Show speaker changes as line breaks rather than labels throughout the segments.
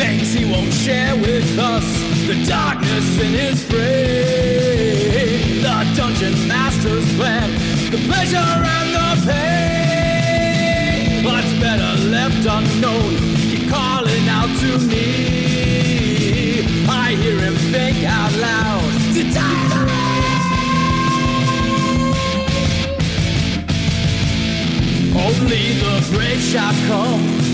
things he won't share with us. The darkness in his brain, the dungeon master's plan, the pleasure and the pain. What's better left unknown? Keep calling out to me. I hear him think out loud. To die Only the brave shall come.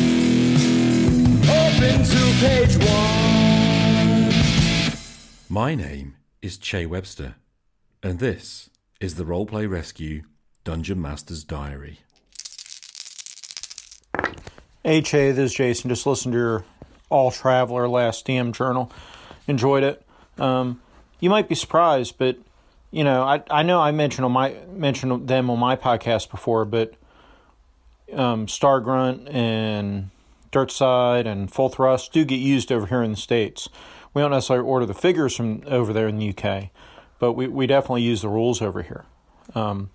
My name is Che Webster, and this is the Roleplay Rescue Dungeon Master's Diary.
Hey, Che, this is Jason. Just listened to your All Traveler last DM journal. Enjoyed it. Um, you might be surprised, but you know, I I know I mentioned on my mentioned them on my podcast before, but um, Star Grunt and Dirt Side and Full Thrust do get used over here in the states. We don't necessarily order the figures from over there in the UK, but we we definitely use the rules over here. Um,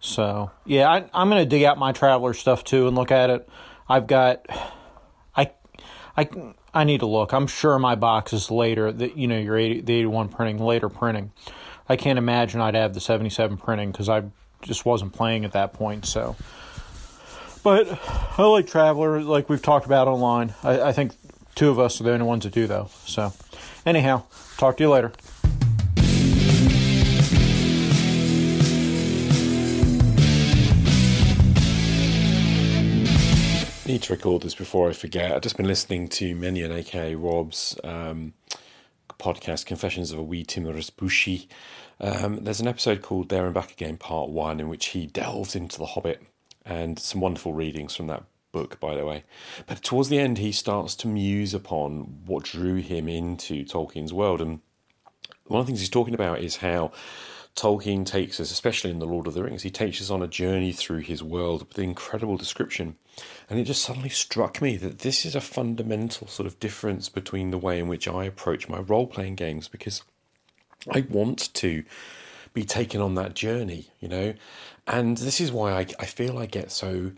so yeah, I, I'm going to dig out my traveler stuff too and look at it. I've got, I, I, I need to look. I'm sure my box is later. That you know your 80, the 81 printing later printing. I can't imagine I'd have the 77 printing because I just wasn't playing at that point. So, but I like Traveler, like we've talked about online. I, I think two of us are the only ones that do though. So, anyhow, talk to you later.
Need to record this before I forget. I've just been listening to Minion, aka Rob's um, podcast, Confessions of a Wee Timorous Bushy. Um, there's an episode called There and Back Again, Part 1, in which he delves into The Hobbit and some wonderful readings from that book, by the way. But towards the end, he starts to muse upon what drew him into Tolkien's world. And one of the things he's talking about is how Tolkien takes us, especially in The Lord of the Rings, he takes us on a journey through his world with incredible description. And it just suddenly struck me that this is a fundamental sort of difference between the way in which I approach my role playing games because I want to be taken on that journey, you know. And this is why I, I feel I get so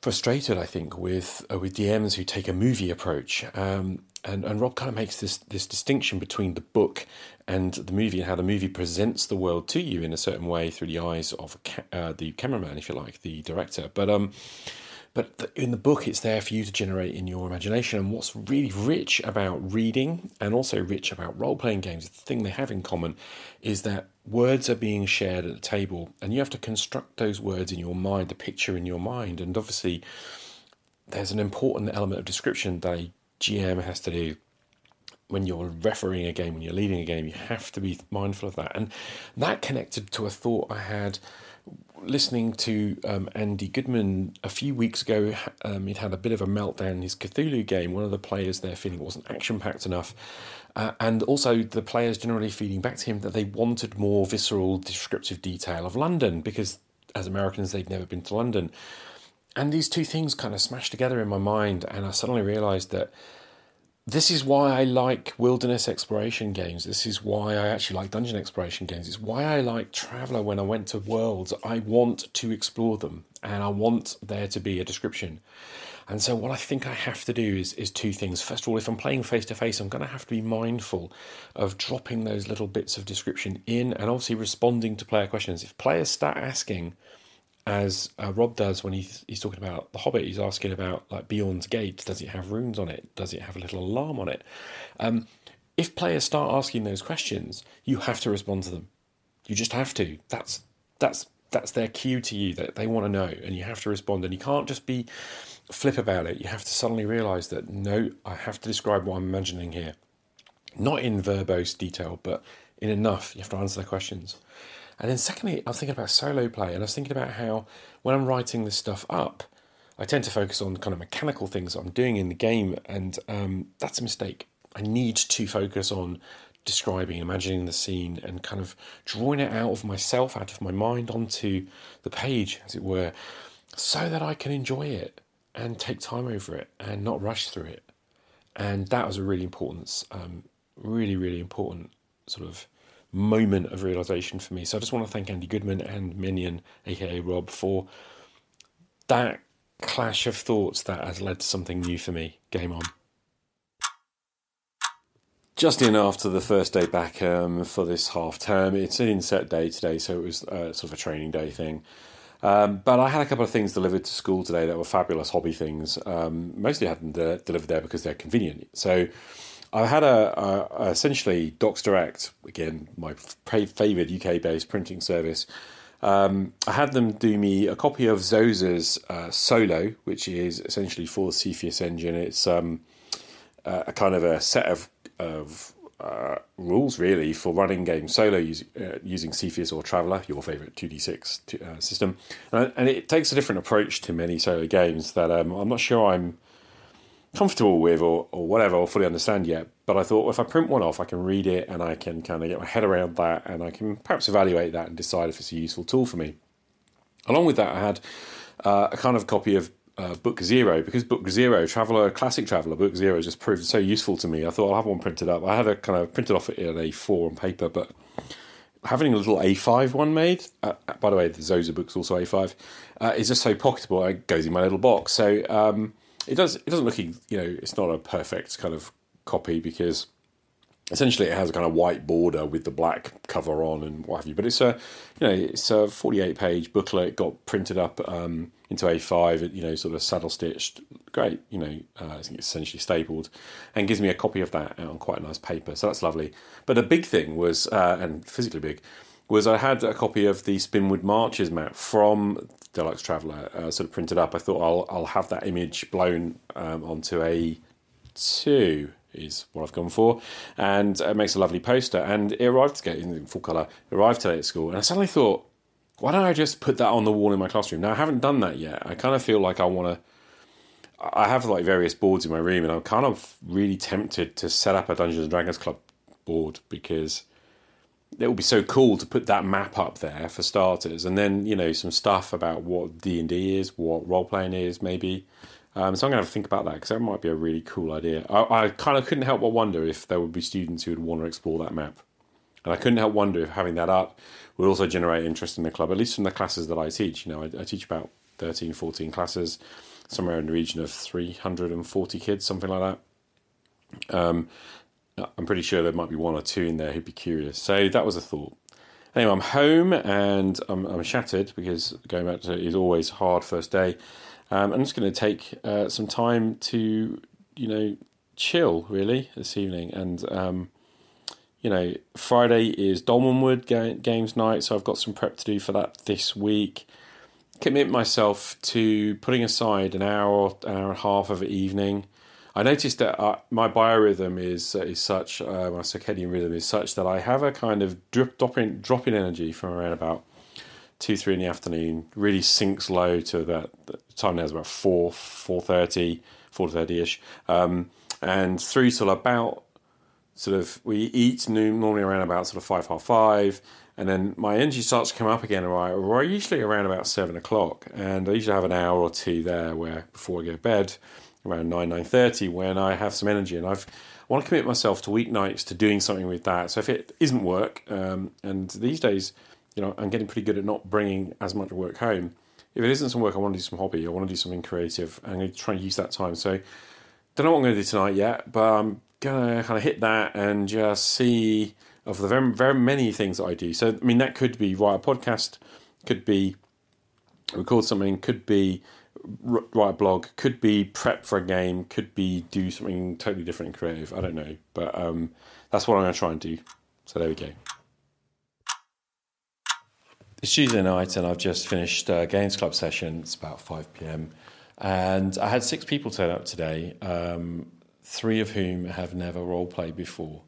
frustrated, I think, with uh, with DMs who take a movie approach. Um, and and Rob kind of makes this this distinction between the book and the movie and how the movie presents the world to you in a certain way through the eyes of ca- uh, the cameraman, if you like, the director. But um, but the, in the book, it's there for you to generate in your imagination. And what's really rich about reading and also rich about role playing games, the thing they have in common is that words are being shared at the table, and you have to construct those words in your mind, the picture in your mind. And obviously, there's an important element of description that a GM has to do when you're refereeing a game, when you're leading a game, you have to be mindful of that. And that connected to a thought I had listening to um, Andy Goodman a few weeks ago. Um, he'd had a bit of a meltdown in his Cthulhu game. One of the players there feeling wasn't action packed enough. Uh, and also the players generally feeding back to him that they wanted more visceral, descriptive detail of London because as Americans, they'd never been to London. And these two things kind of smashed together in my mind, and I suddenly realised that this is why I like wilderness exploration games. This is why I actually like dungeon exploration games. It's why I like Traveller when I went to worlds. I want to explore them and I want there to be a description. And so what I think I have to do is is two things. First of all, if I'm playing face to face, I'm going to have to be mindful of dropping those little bits of description in and obviously responding to player questions. If players start asking as uh, Rob does when he's, he's talking about The Hobbit. He's asking about like Beorn's Gate. Does it have runes on it? Does it have a little alarm on it? Um, if players start asking those questions, you have to respond to them. You just have to. That's that's that's their cue to you that they want to know, and you have to respond. And you can't just be flip about it. You have to suddenly realise that no, I have to describe what I'm imagining here, not in verbose detail, but in enough. You have to answer their questions. And then secondly, I was thinking about solo play, and I was thinking about how when I'm writing this stuff up, I tend to focus on kind of mechanical things I'm doing in the game, and um, that's a mistake. I need to focus on describing, imagining the scene, and kind of drawing it out of myself, out of my mind, onto the page, as it were, so that I can enjoy it and take time over it and not rush through it. And that was a really important, um, really, really important sort of moment of realization for me. So I just want to thank Andy Goodman and Minion, aka Rob, for that clash of thoughts that has led to something new for me. Game on. just in after the first day back um, for this half term. It's an inset day today, so it was uh, sort of a training day thing. Um, but I had a couple of things delivered to school today that were fabulous hobby things. Um, mostly had them de- delivered there because they're convenient. So I had a, a, essentially Docs Direct again, my favorite UK based printing service. Um, I had them do me a copy of Zozer's uh, Solo, which is essentially for the Cepheus engine. It's um, a kind of a set of of uh, rules really for running games solo using, uh, using Cepheus or Traveller, your favourite 2d6 uh, system. And, and, it takes a different approach to many solo games that um, I'm not sure I'm comfortable with or, or whatever or fully understand yet. But I thought well, if I print one off, I can read it and I can kind of get my head around that and I can perhaps evaluate that and decide if it's a useful tool for me. Along with that, I had uh, a kind of copy of uh, Book Zero because Book Zero, Traveller, Classic Traveller, Book Zero just proved so useful to me. I thought I'll have one printed up. I had a kind of printed off in A4 on paper, but having a little A5 one made, uh, by the way, the Zozer book's also A5, uh, is just so pocketable. It goes in my little box. So um, it does. It doesn't look, you know, it's not a perfect kind of copy because essentially it has a kind of white border with the black cover on and what have you. But it's a, you know, it's a 48 page booklet. Got printed up um, into A5, you know, sort of saddle stitched. Great, you know, uh, I think it's essentially stapled and gives me a copy of that on quite a nice paper. So that's lovely. But the big thing was, uh, and physically big, was I had a copy of the Spinward Marches map from Deluxe Traveller uh, sort of printed up. I thought I'll I'll have that image blown um, onto a two is what I've gone for, and it makes a lovely poster. And it arrived today in full colour. Arrived today at school, and I suddenly thought, why don't I just put that on the wall in my classroom? Now I haven't done that yet. I kind of feel like I want to. I have like various boards in my room, and I'm kind of really tempted to set up a Dungeons and Dragons Club board because it would be so cool to put that map up there for starters, and then you know some stuff about what D and D is, what role playing is, maybe. Um, so I'm going to have to think about that because that might be a really cool idea. I, I kind of couldn't help but wonder if there would be students who would want to explore that map, and I couldn't help wonder if having that up would also generate interest in the club, at least from the classes that I teach. You know, I, I teach about 13, 14 classes, somewhere in the region of 340 kids, something like that. Um, I'm pretty sure there might be one or two in there who'd be curious. So that was a thought. Anyway, I'm home and I'm, I'm shattered because going back to it is always hard first day. Um, I'm just going to take uh, some time to, you know, chill really this evening. And, um, you know, Friday is Dolmenwood ga- games night, so I've got some prep to do for that this week. Commit myself to putting aside an hour, an hour and a half of an evening I noticed that uh, my biorhythm is uh, is such, uh, my circadian rhythm is such that I have a kind of drip, dropping drop in energy from around about two three in the afternoon. Really sinks low to that time now is about four four thirty four thirty ish, um, and through till about sort of we eat normally around about sort of five half five. And then my energy starts to come up again, right? Usually around about seven o'clock, and I usually have an hour or two there where before I go to bed, around 9 9.30 when i have some energy and i've I want to commit myself to weeknights to doing something with that. So if it isn't work um, and these days you know i'm getting pretty good at not bringing as much work home. If it isn't some work i want to do some hobby i want to do something creative i'm going to try and use that time. So don't know what i'm going to do tonight yet but i'm going to kind of hit that and just see of the very, very many things that i do. So i mean that could be write a podcast could be record something could be write a blog, could be prep for a game, could be do something totally different and creative. I don't know, but um, that's what I'm going to try and do. So there we go. It's Tuesday night, and I've just finished a Games Club session. It's about 5 pm, and I had six people turn up today, um, three of whom have never role played before.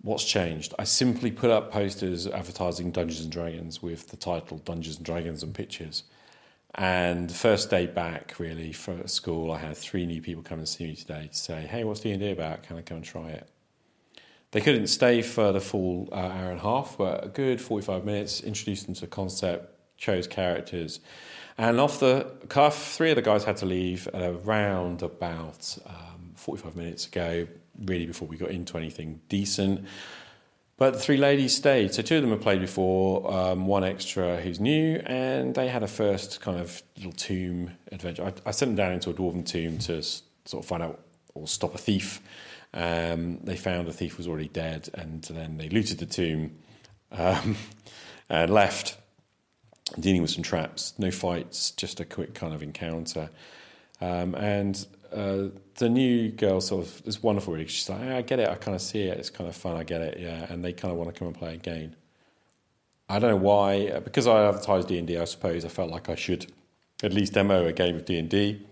What's changed? I simply put up posters advertising Dungeons and Dragons with the title Dungeons and Dragons and pictures and first day back, really, for school, I had three new people come and see me today to say, "Hey, what's D&D about? Can I come and try it?" They couldn't stay for the full uh, hour and a half, but a good forty-five minutes. Introduced them to the concept, chose characters, and off the cuff, three of the guys had to leave around about um, forty-five minutes ago, really before we got into anything decent. But the three ladies stayed. So two of them have played before, um, one extra who's new, and they had a first kind of little tomb adventure. I, I sent them down into a dwarven tomb to sort of find out or stop a thief. Um, they found the thief was already dead, and then they looted the tomb um, and left, dealing with some traps. No fights, just a quick kind of encounter. Um, and uh, the new girl sort of is wonderful. Really, she's like, I get it. I kind of see it. It's kind of fun. I get it. Yeah, and they kind of want to come and play again. I don't know why. Uh, because I advertised D and I suppose I felt like I should at least demo a game of D and D.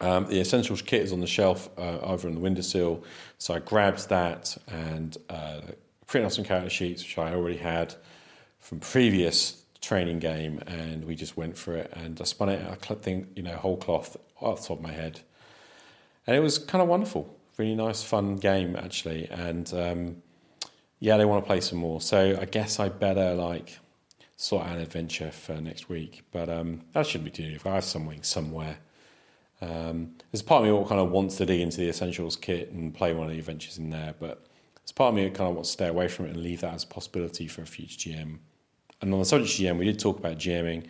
Um, the essentials kit is on the shelf uh, over on the windowsill, so I grabbed that and uh, printed off some character sheets which I already had from previous training game, and we just went for it. And I spun it, I think you know whole cloth off the top of my head, and it was kind of wonderful, really nice, fun game actually. And um, yeah, they want to play some more, so I guess I better like sort out an adventure for next week. But um, that shouldn't be too difficult. I have something somewhere. Um, there's part of me that kind of wants to dig into the essentials kit and play one of the adventures in there, but there's part of me that kind of wants to stay away from it and leave that as a possibility for a future GM. And on the subject of GM, we did talk about GMing,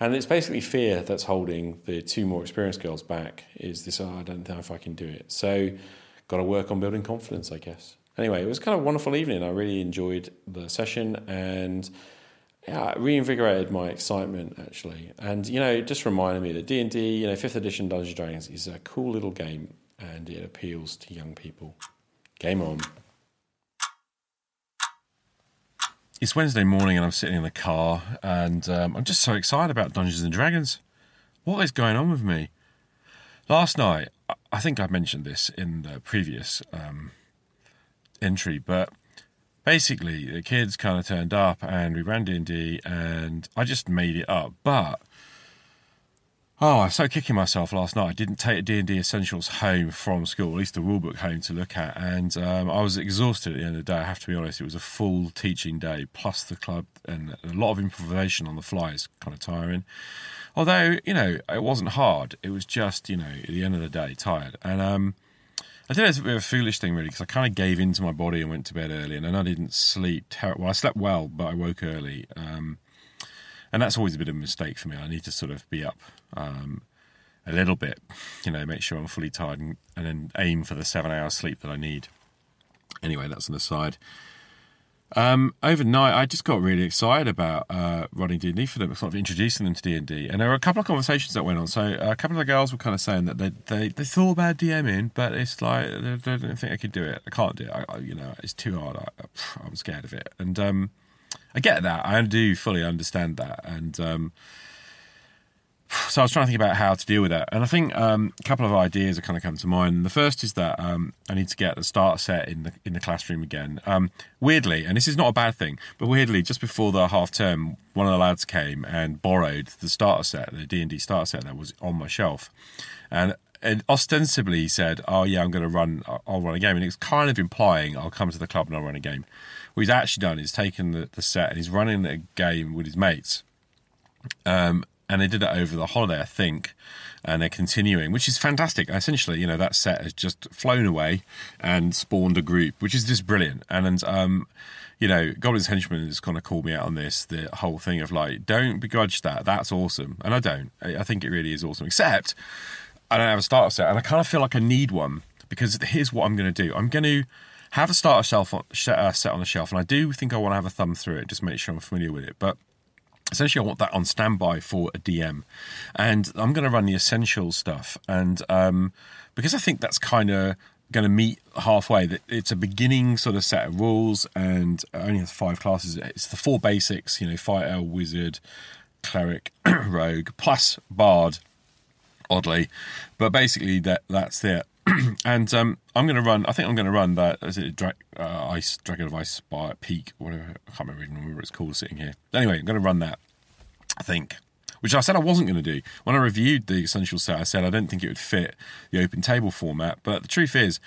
and it's basically fear that's holding the two more experienced girls back. Is this? Oh, I don't know if I can do it. So, got to work on building confidence, I guess. Anyway, it was kind of a wonderful evening. I really enjoyed the session and yeah, it reinvigorated my excitement actually, and you know, it just reminded me that D and D, you know, fifth edition Dungeons and Dragons is a cool little game, and it appeals to young people. Game on. It's Wednesday morning, and I'm sitting in the car, and um, I'm just so excited about Dungeons and Dragons. What is going on with me? Last night, I think I mentioned this in the previous um, entry, but basically the kids kind of turned up and we ran D&D and I just made it up. But oh, I was so kicking myself last night. I didn't take D&D essentials home from school, at least the rulebook home to look at, and um, I was exhausted at the end of the day. I have to be honest. It was a full teaching day plus the club and a lot of improvisation on the fly is kind of tiring. Although you know it wasn't hard. It was just you know at the end of the day tired and um I think it's a bit of a foolish thing, really, because I kind of gave into my body and went to bed early, and then I didn't sleep terrible. Well, I slept well, but I woke early, um, and that's always a bit of a mistake for me. I need to sort of be up um, a little bit, you know, make sure I'm fully tired, and, and then aim for the seven hours sleep that I need. Anyway, that's an aside. Um, overnight, I just got really excited about uh, running D and D for them, sort of introducing them to D and D. And there were a couple of conversations that went on. So uh, a couple of the girls were kind of saying that they they, they thought about DMing, but it's like they, they don't think I could do it. I can't do it. I, I, you know, it's too hard. I, am scared of it. And um, I get that. I do fully understand that. And um, so I was trying to think about how to deal with that, and I think um, a couple of ideas have kind of come to mind. The first is that um, I need to get the starter set in the in the classroom again. Um, weirdly, and this is not a bad thing, but weirdly, just before the half term, one of the lads came and borrowed the starter set, the D and D starter set that was on my shelf, and and ostensibly he said, "Oh yeah, I'm going to run. I'll run a game," and it's kind of implying I'll come to the club and I'll run a game. What he's actually done is taken the, the set and he's running a game with his mates. Um, and they did it over the holiday, I think, and they're continuing, which is fantastic. Essentially, you know, that set has just flown away and spawned a group, which is just brilliant. And, and um, you know, Goblin's Henchman has kind of called me out on this, the whole thing of like, don't begrudge that. That's awesome. And I don't. I think it really is awesome, except I don't have a starter set, and I kind of feel like I need one because here's what I'm going to do. I'm going to have a starter shelf on, uh, set on the shelf, and I do think I want to have a thumb through it, just make sure I'm familiar with it. But essentially I want that on standby for a DM, and I'm going to run the essential stuff, and um, because I think that's kind of going to meet halfway. That it's a beginning sort of set of rules, and only has five classes. It's the four basics, you know, fighter, wizard, cleric, rogue, plus bard. Oddly, but basically that that's it. and um, I'm going to run. I think I'm going to run that. Is it Dra- uh, Ice Dragon of Ice Spire Peak? Whatever. I can't remember, remember what it's called. Sitting here. Anyway, I'm going to run that. I think. Which I said I wasn't going to do when I reviewed the essential set. I said I didn't think it would fit the open table format. But the truth is,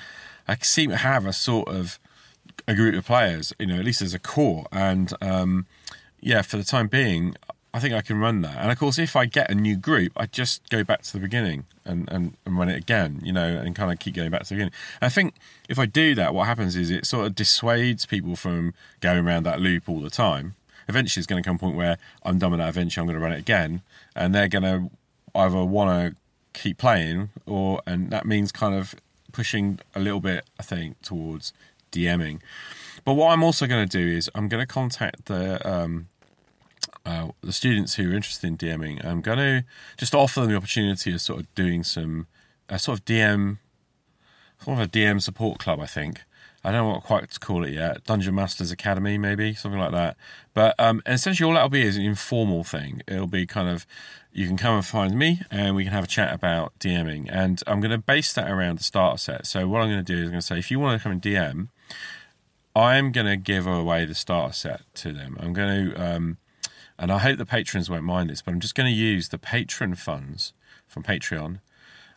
I seem to have a sort of a group of players. You know, at least as a core. And um, yeah, for the time being, I think I can run that. And of course, if I get a new group, I just go back to the beginning and, and, and run it again, you know, and kind of keep going back to the beginning. And I think if I do that, what happens is it sort of dissuades people from going around that loop all the time. Eventually, it's going to come a point where I'm done with that adventure, I'm going to run it again, and they're going to either want to keep playing, or and that means kind of pushing a little bit, I think, towards DMing. But what I'm also going to do is I'm going to contact the um, uh, the students who are interested in DMing. I'm going to just offer them the opportunity of sort of doing some a sort of DM, sort of a DM support club. I think I don't know what quite to call it yet. Dungeon Masters Academy, maybe something like that. But um, essentially, all that'll be is an informal thing. It'll be kind of you can come and find me, and we can have a chat about DMing. And I'm going to base that around the starter set. So what I'm going to do is I'm going to say, if you want to come and DM, I'm going to give away the starter set to them. I'm going to, um, and I hope the patrons won't mind this, but I'm just going to use the patron funds from Patreon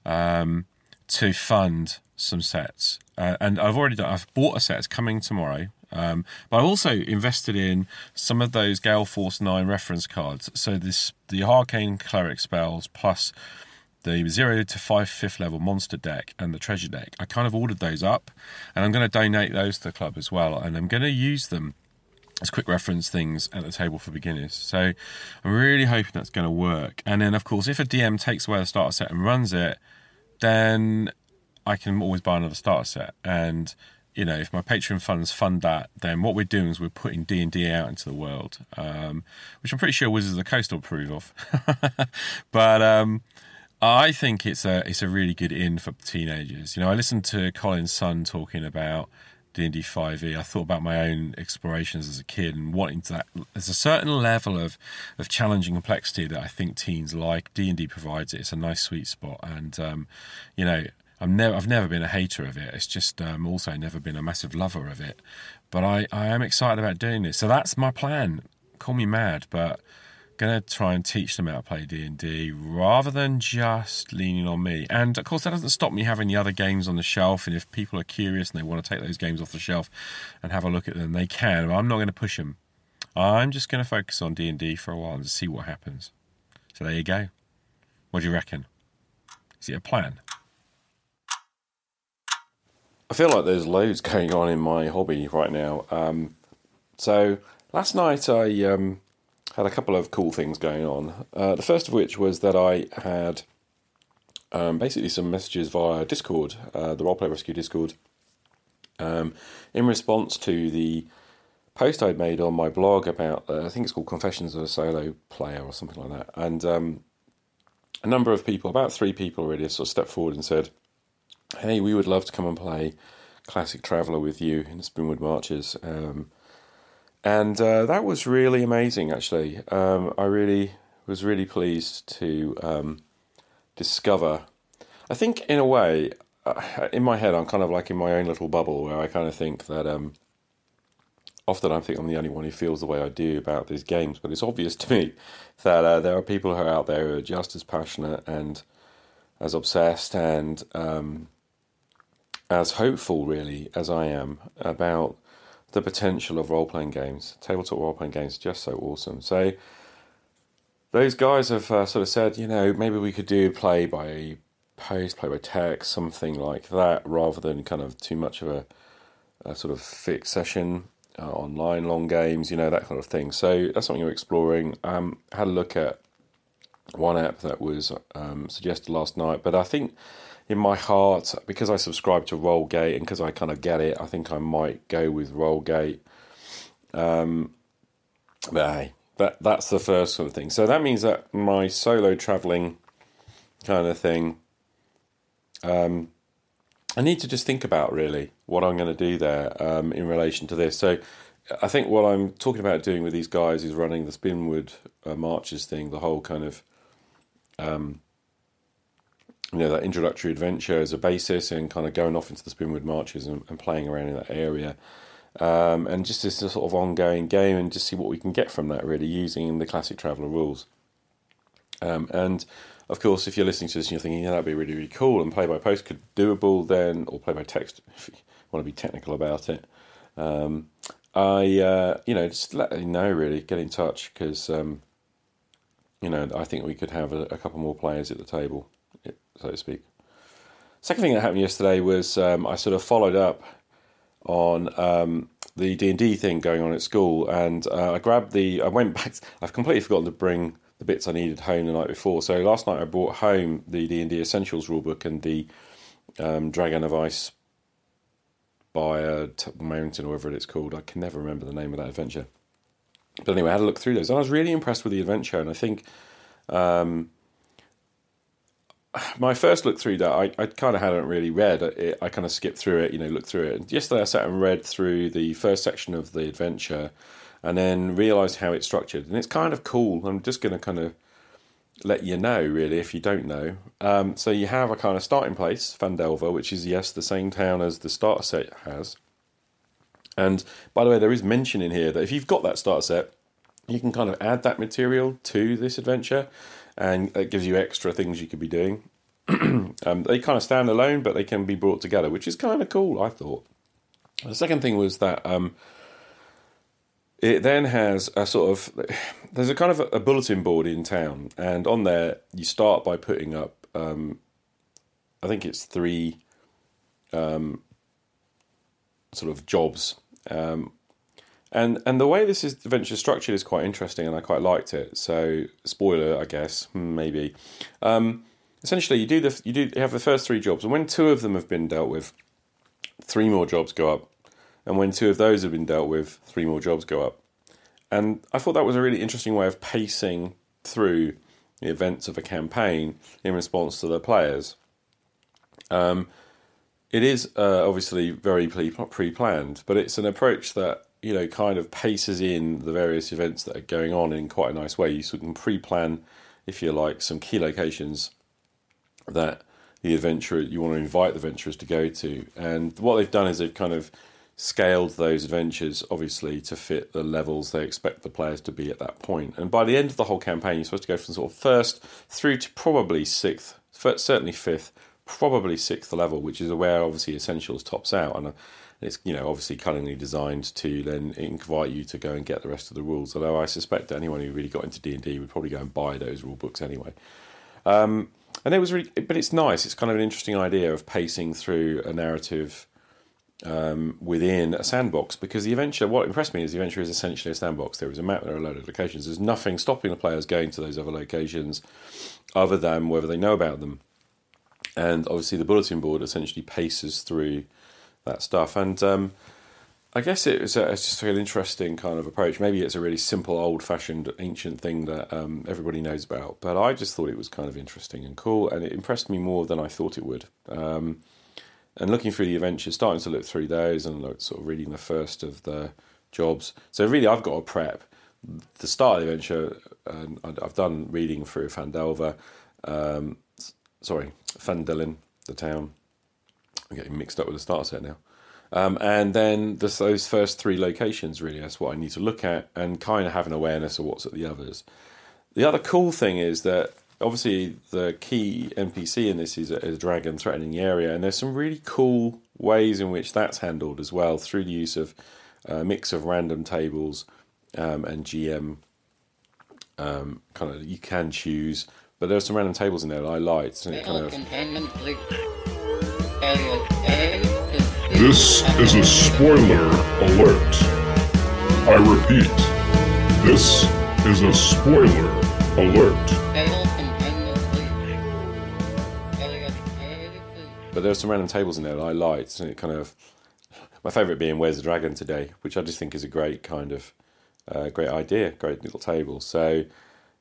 um, to fund some sets. Uh, and I've already done, I've bought a set, it's coming tomorrow. Um, but I also invested in some of those Gale Force 9 reference cards. So this the Arcane Cleric spells plus the zero to five fifth level monster deck and the treasure deck. I kind of ordered those up, and I'm going to donate those to the club as well, and I'm going to use them as quick reference things at the table for beginners. So I'm really hoping that's going to work. And then, of course, if a DM takes away the starter set and runs it, then I can always buy another starter set. And you know, if my Patreon funds fund that, then what we're doing is we're putting D and D out into the world, um, which I'm pretty sure Wizards of the Coast will approve of. but um, I think it's a it's a really good in for teenagers. You know, I listened to Colin Sun talking about D and D five E. I thought about my own explorations as a kid and wanting to that. There's a certain level of of challenging complexity that I think teens like. D and D provides it. It's a nice sweet spot, and um, you know I'm never, I've never been a hater of it. It's just um, also never been a massive lover of it. But I, I am excited about doing this. So that's my plan. Call me mad, but going to try and teach them how to play D&D rather than just leaning on me. And of course that doesn't stop me having the other games on the shelf and if people are curious and they want to take those games off the shelf and have a look at them, they can. But I'm not going to push them. I'm just going to focus on D&D for a while and see what happens. So there you go. What do you reckon? Is it a plan? I feel like there's loads going on in my hobby right now. Um, so last night I um, had a couple of cool things going on. Uh, the first of which was that I had um, basically some messages via Discord, uh, the Roleplay Rescue Discord, um, in response to the post I'd made on my blog about, uh, I think it's called Confessions of a Solo Player or something like that. And um, a number of people, about three people already, sort of stepped forward and said, hey, we would love to come and play Classic Traveller with you in the Spinward Marches. Um, and uh, that was really amazing, actually. Um, I really was really pleased to um, discover. I think, in a way, uh, in my head, I'm kind of like in my own little bubble where I kind of think that um, often I think I'm the only one who feels the way I do about these games, but it's obvious to me that uh, there are people who are out there who are just as passionate and as obsessed and um, as hopeful, really, as I am about the potential of role playing games. Tabletop role playing games just so awesome. So, those guys have uh, sort of said, you know, maybe we could do play by post, play by text, something like that, rather than kind of too much of a, a sort of fixed session. Uh, online long games, you know that kind of thing. So that's something we're exploring. Um, had a look at one app that was um, suggested last night, but I think in my heart, because I subscribe to Rolegate and because I kind of get it, I think I might go with Rolegate. Um, but hey, that that's the first sort of thing. So that means that my solo traveling kind of thing, um, I need to just think about really what I'm going to do there um, in relation to this. So I think what I'm talking about doing with these guys is running the Spinward uh, Marches thing, the whole kind of um, you know that introductory adventure as a basis and kind of going off into the Spinward Marches and, and playing around in that area. Um, and just this sort of ongoing game and just see what we can get from that really using the classic traveller rules. Um, and of course, if you're listening to this and you're thinking, yeah, that'd be really, really cool, and play by post could doable then, or play by text if you want to be technical about it. Um, I, uh, you know, just let me know really, get in touch because, um, you know, I think we could have a, a couple more players at the table so to speak. Second thing that happened yesterday was um, I sort of followed up on um, the D and D thing going on at school, and uh, I grabbed the. I went back. I've completely forgotten to bring the bits I needed home the night before. So last night I brought home the D and D Essentials rulebook and the um, Dragon of Ice by a t- mountain or whatever it's called. I can never remember the name of that adventure. But anyway, I had a look through those, and I was really impressed with the adventure. And I think um, my first look through that, I, I kind of hadn't really read. It, I kind of skipped through it, you know, looked through it. And yesterday, I sat and read through the first section of the adventure, and then realised how it's structured. And it's kind of cool. I'm just going to kind of let you know, really, if you don't know. Um, so you have a kind of starting place, Phandelver, which is, yes, the same town as the starter set has. And by the way, there is mention in here that if you've got that starter set, you can kind of add that material to this adventure, and it gives you extra things you could be doing. um, they kind of stand alone, but they can be brought together, which is kind of cool, I thought. The second thing was that um, it then has a sort of there's a kind of a bulletin board in town, and on there you start by putting up. Um, I think it's three um, sort of jobs, um, and and the way this is adventure structured is quite interesting, and I quite liked it. So spoiler, I guess hmm, maybe. Um, essentially, you do the you do you have the first three jobs, and when two of them have been dealt with, three more jobs go up and when two of those have been dealt with, three more jobs go up. And I thought that was a really interesting way of pacing through the events of a campaign in response to the players. Um, it is uh, obviously very pre planned, but it's an approach that you know kind of paces in the various events that are going on in quite a nice way. You sort of pre plan, if you like, some key locations that the adventurer you want to invite the adventurers to go to. And what they've done is they've kind of scaled those adventures obviously to fit the levels they expect the players to be at that point. And by the end of the whole campaign, you're supposed to go from sort of first through to probably sixth, certainly fifth, probably sixth level, which is where obviously Essentials tops out. And it's you know obviously cunningly designed to then invite you to go and get the rest of the rules. Although I suspect anyone who really got into D and D would probably go and buy those rule books anyway. Um, and it was really, but it's nice. It's kind of an interesting idea of pacing through a narrative um, within a sandbox because the adventure, what impressed me is the adventure is essentially a sandbox. There is a map, there are a load of locations. There's nothing stopping the players going to those other locations other than whether they know about them. And obviously, the bulletin board essentially paces through that stuff. And um, I guess it was a, it's just an interesting kind of approach. Maybe it's a really simple, old fashioned, ancient thing that um, everybody knows about. But I just thought it was kind of interesting and cool. And it impressed me more than I thought it would. Um, and looking through the adventures, starting to look through those and look, sort of reading the first of the jobs. So really, I've got a prep. The start of the adventure, and I've done reading through Phandelver, um, sorry, Phandalin, the town. I'm getting mixed up with the starter set now. Um, and then this, those first three locations, really, that's what I need to look at and kind of have an awareness of what's at the others. The other cool thing is that obviously the key NPC in this is a, is a, dragon threatening the area, and there's some really cool ways in which that's handled as well through the use of a mix of random tables um, and GM. Um, kind of you can choose, but there's some random tables in there that I liked, and it kind of.
This is a spoiler alert. I repeat, this is a spoiler alert.
But there are some random tables in there that I liked, and it kind of my favourite being "Where's the Dragon Today," which I just think is a great kind of uh, great idea, great little table. So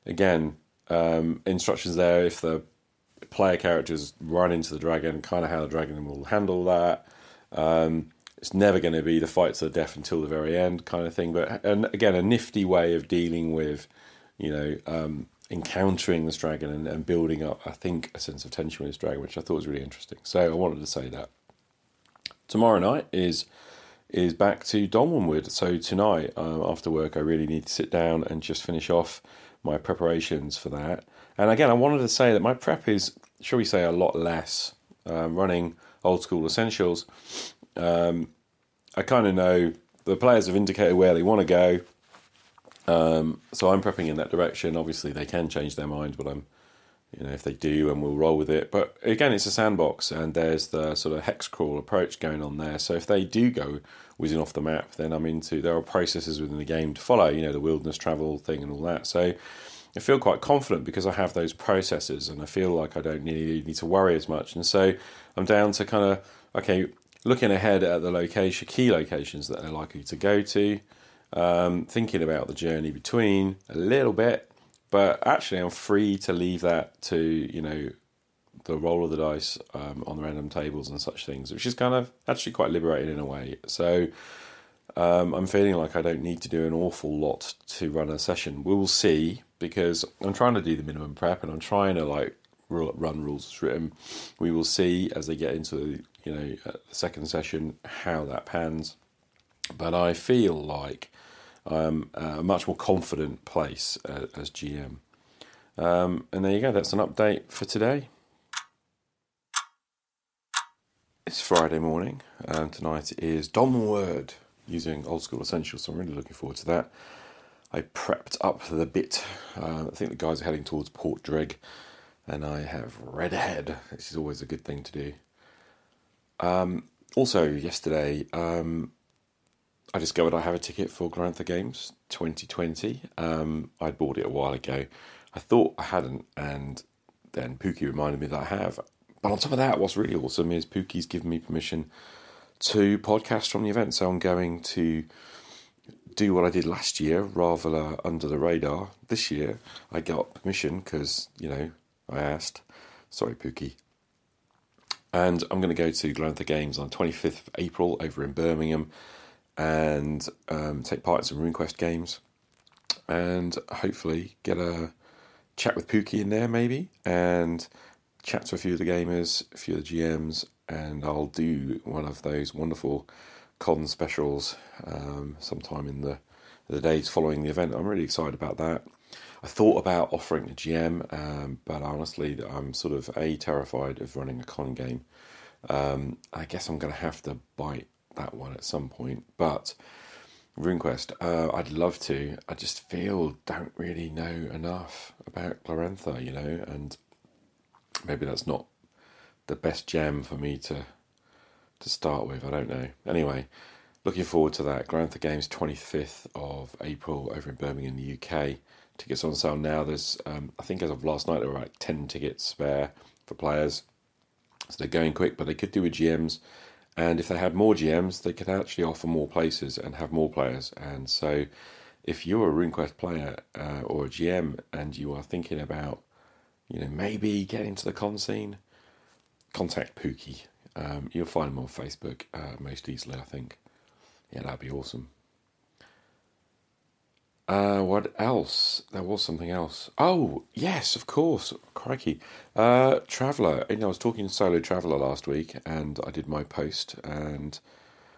again, um, instructions there if the player characters run into the dragon, kind of how the dragon will handle that. Um, it's never going to be the fight to the death until the very end, kind of thing. But and again, a nifty way of dealing with, you know, um, encountering this dragon and, and, building up, I think, a sense of tension with this dragon, which I thought was really interesting. So I wanted to say that. Tomorrow night is is back to Dolmenwood. So tonight, um, after work, I really need to sit down and just finish off my preparations for that. And again, I wanted to say that my prep is, shall we say, a lot less. Um, running old school essentials, um, I kind of know the players have indicated where they want to go. Um, so I'm prepping in that direction. Obviously, they can change their mind, but I'm, you know, if they do, and we'll roll with it. But again, it's a sandbox, and there's the sort of hex crawl approach going on there. So if they do go whizzing off the map, then I'm into there are processes within the game to follow. You know, the wilderness travel thing and all that. So I feel quite confident because I have those processes and I feel like I don't need, need to worry as much. And so I'm down to kind of, okay, looking ahead at the location, key locations that they're likely to go to, um, thinking about the journey between a little bit, but actually I'm free to leave that to, you know, the roll of the dice um, on the random tables and such things, which is kind of actually quite liberating in a way. So um, I'm feeling like I don't need to do an awful lot to run a session. We will see because I'm trying to do the minimum prep and I'm trying to like run rules as written. We will see as they get into you know uh, the second session how that pans. But I feel like I'm a much more confident place uh, as GM. Um, and there you go. That's an update for today. It's Friday morning, and tonight is Dolmenwood using Old School Essentials, so I'm really looking forward to that. I prepped up the bit. Uh, I think the guys are heading towards Port Dreg, and I have read ahead. This is always a good thing to do. Um, also, yesterday, um, I discovered I have a ticket for Glorantha Games 2020. Um, I bought it a while ago. I thought I hadn't, and then Pookie reminded me that I have. But on top of that, what's really awesome is Pookie's given me permission to podcast from the event. So I'm going to do what I did last year, rather under the radar. This year, I got permission because, you know, I asked. Sorry, Pookie. And I'm going to go to Glorantha Games on 25th of April over in Birmingham and um, take part in some RuneQuest games and hopefully get a chat with Pookie in there maybe and chat to a few of the gamers, a few of the GMs, and I'll do one of those wonderful con specials um, sometime in the the days following the event. I'm really excited about that. I thought about offering a GM, um, but honestly, I'm sort of a terrified of running a con game. Um, I guess I'm going to have to bite that one at some point, but. RuneQuest, uh, I'd love to. I just feel don't really know enough about Glorantha, you know, and maybe that's not the best gem for me to to start with. I don't know. Anyway, looking forward to that. Glorantha Games 25th of April over in Birmingham, the UK. Tickets on sale now. There's, um, I think, as of last night, there were like 10 tickets spare for players. So they're going quick, but they could do with GMs. And if they had more GMs, they could actually offer more places and have more players. And so, if you're a RuneQuest player uh, or a GM and you are thinking about you know, maybe get into the con scene, contact Pookie. Um, you'll find him on Facebook uh, most easily, I think. Yeah, that'd be awesome. Uh, what else? There was something else. Oh, yes, of course. Crikey. Uh, Traveller. You know, I was talking to Solo Traveller last week and I did my post. And,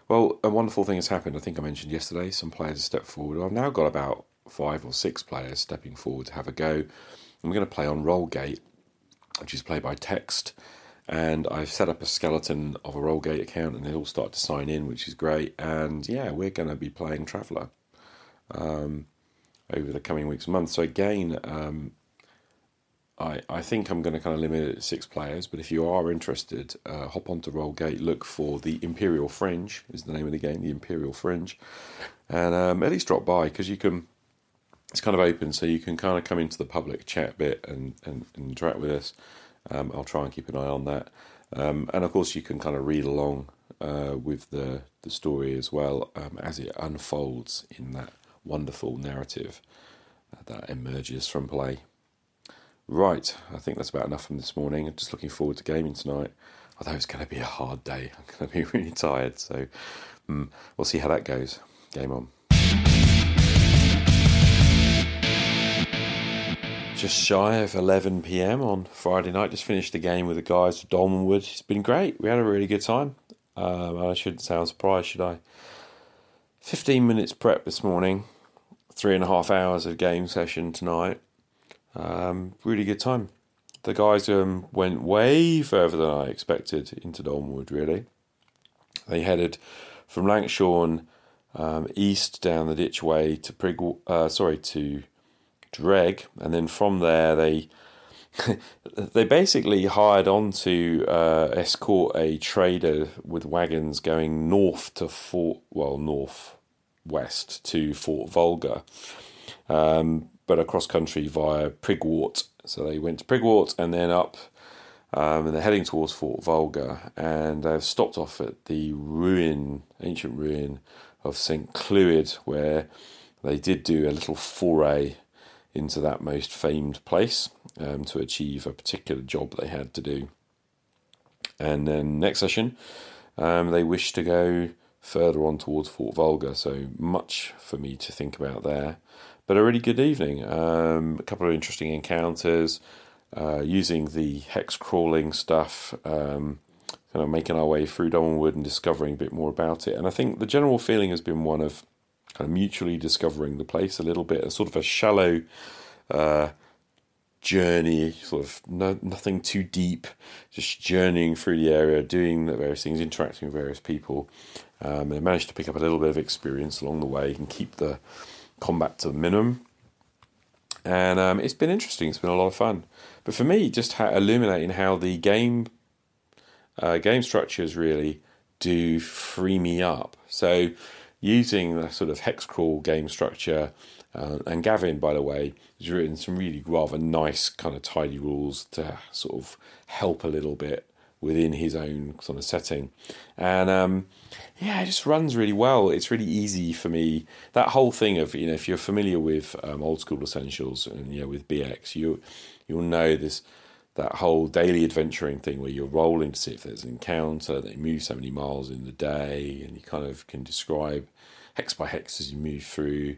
well, a wonderful thing has happened. I think I mentioned yesterday some players have stepped forward. I've now got about five or six players stepping forward to have a go. I'm going to play on Rolegate, which is played by text. And I've set up a skeleton of a Rolegate account, and they all start to sign in, which is great. And yeah, we're going to be playing Traveller um, over the coming weeks and months. So again, um, I, I think I'm going to kind of limit it to six players, but if you are interested, uh, hop onto Rolegate, look for the Imperial Fringe, is the name of the game, the Imperial Fringe, and um, at least drop by because you can it's kind of open, so you can kind of come into the public chat bit and, and, and interact with us. Um, I'll try and keep an eye on that. Um, and of course, you can kind of read along uh, with the, the story as well um, as it unfolds in that wonderful narrative uh, that emerges from play. Right, I think that's about enough from this morning. Just looking forward to gaming tonight. Although it's going to be a hard day, I'm going to be really tired. So um, we'll see how that goes. Game on. Just shy of 11 pm on Friday night. Just finished the game with the guys at Dolmenwood. It's been great. We had a really good time. Um, I shouldn't sound surprised, should I? 15 minutes prep this morning, three and a half hours of game session tonight. Um, really good time. The guys um, went way further than I expected into Dolmenwood, really. They headed from Lankshorn um, east down the ditch way to Prig, uh, sorry, to Dreg, and then from there they they basically hired on to uh, escort a trader with wagons going north to Fort, well, north west to Fort Vulgar. Um, but across country via Prigwort. So they went to Prigwort and then up, um, and they're heading towards Fort Vulgar, and they've stopped off at the ruin, ancient ruin of St. Clwyd, where they did do a little foray into that most famed place um, to achieve a particular job they had to do. And then next session, um, they wish to go further on towards Fort Vulgar, so much for me to think about there. But a really good evening. Um, a couple of interesting encounters, uh, using the hex crawling stuff, um, kind of making our way through Dolmenwood and discovering a bit more about it. And I think the general feeling has been one of kind of mutually discovering the place a little bit, a sort of a shallow uh, journey, sort of no, nothing too deep, just journeying through the area, doing the various things, interacting with various people. Um, and I managed to pick up a little bit of experience along the way and keep the combat to the minimum. And um, it's been interesting. It's been a lot of fun. But for me, just illuminating how the game uh, game structures really do free me up. So using the sort of hex crawl game structure uh, and Gavin, by the way, has written some really rather nice, kind of tidy rules to sort of help a little bit within his own sort of setting. And um, yeah, it just runs really well. It's really easy for me. That whole thing of you know, if you're familiar with um, old school essentials and you know with BX, you you'll know this that whole daily adventuring thing where you're rolling to see if there's an encounter. They move so many miles in the day, and you kind of can describe hex by hex as you move through.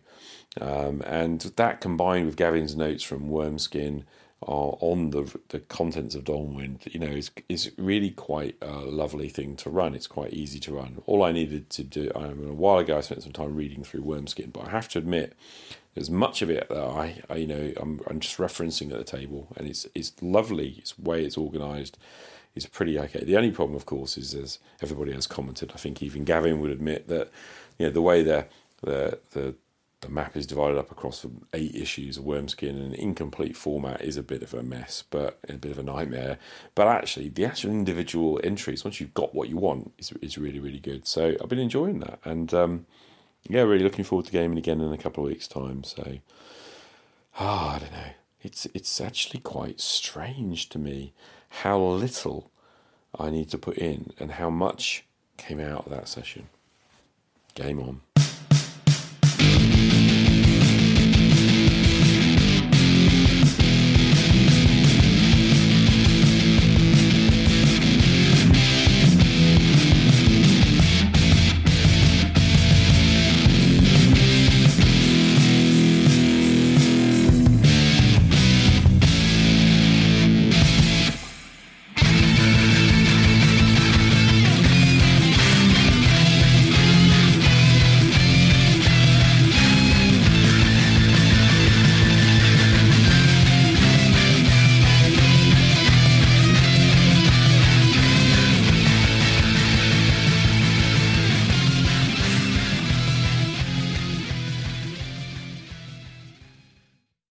Um, and that combined with Gavin's notes from Wormskin uh, on the the contents of Dolmenwood, you know, is is really quite a lovely thing to run. It's quite easy to run. All I needed to do, I mean, a while ago, I spent some time reading through Wormskin, but I have to admit, there's much of it that I, I you know, I'm, I'm just referencing at the table, and it's it's lovely. It's way it's organised is pretty okay. The only problem, of course, is as everybody has commented. I think even Gavin would admit that you know the way the the the the map is divided up across eight issues of Wormskin in an incomplete format is a bit of a mess, but a bit of a nightmare. But actually, the actual individual entries, once you've got what you want, is, is really, really good. So I've been enjoying that. And um, yeah, really looking forward to gaming again in a couple of weeks' time. So, oh, I don't know. It's, it's actually quite strange to me how little I need to put in and how much came out of that session. Game on.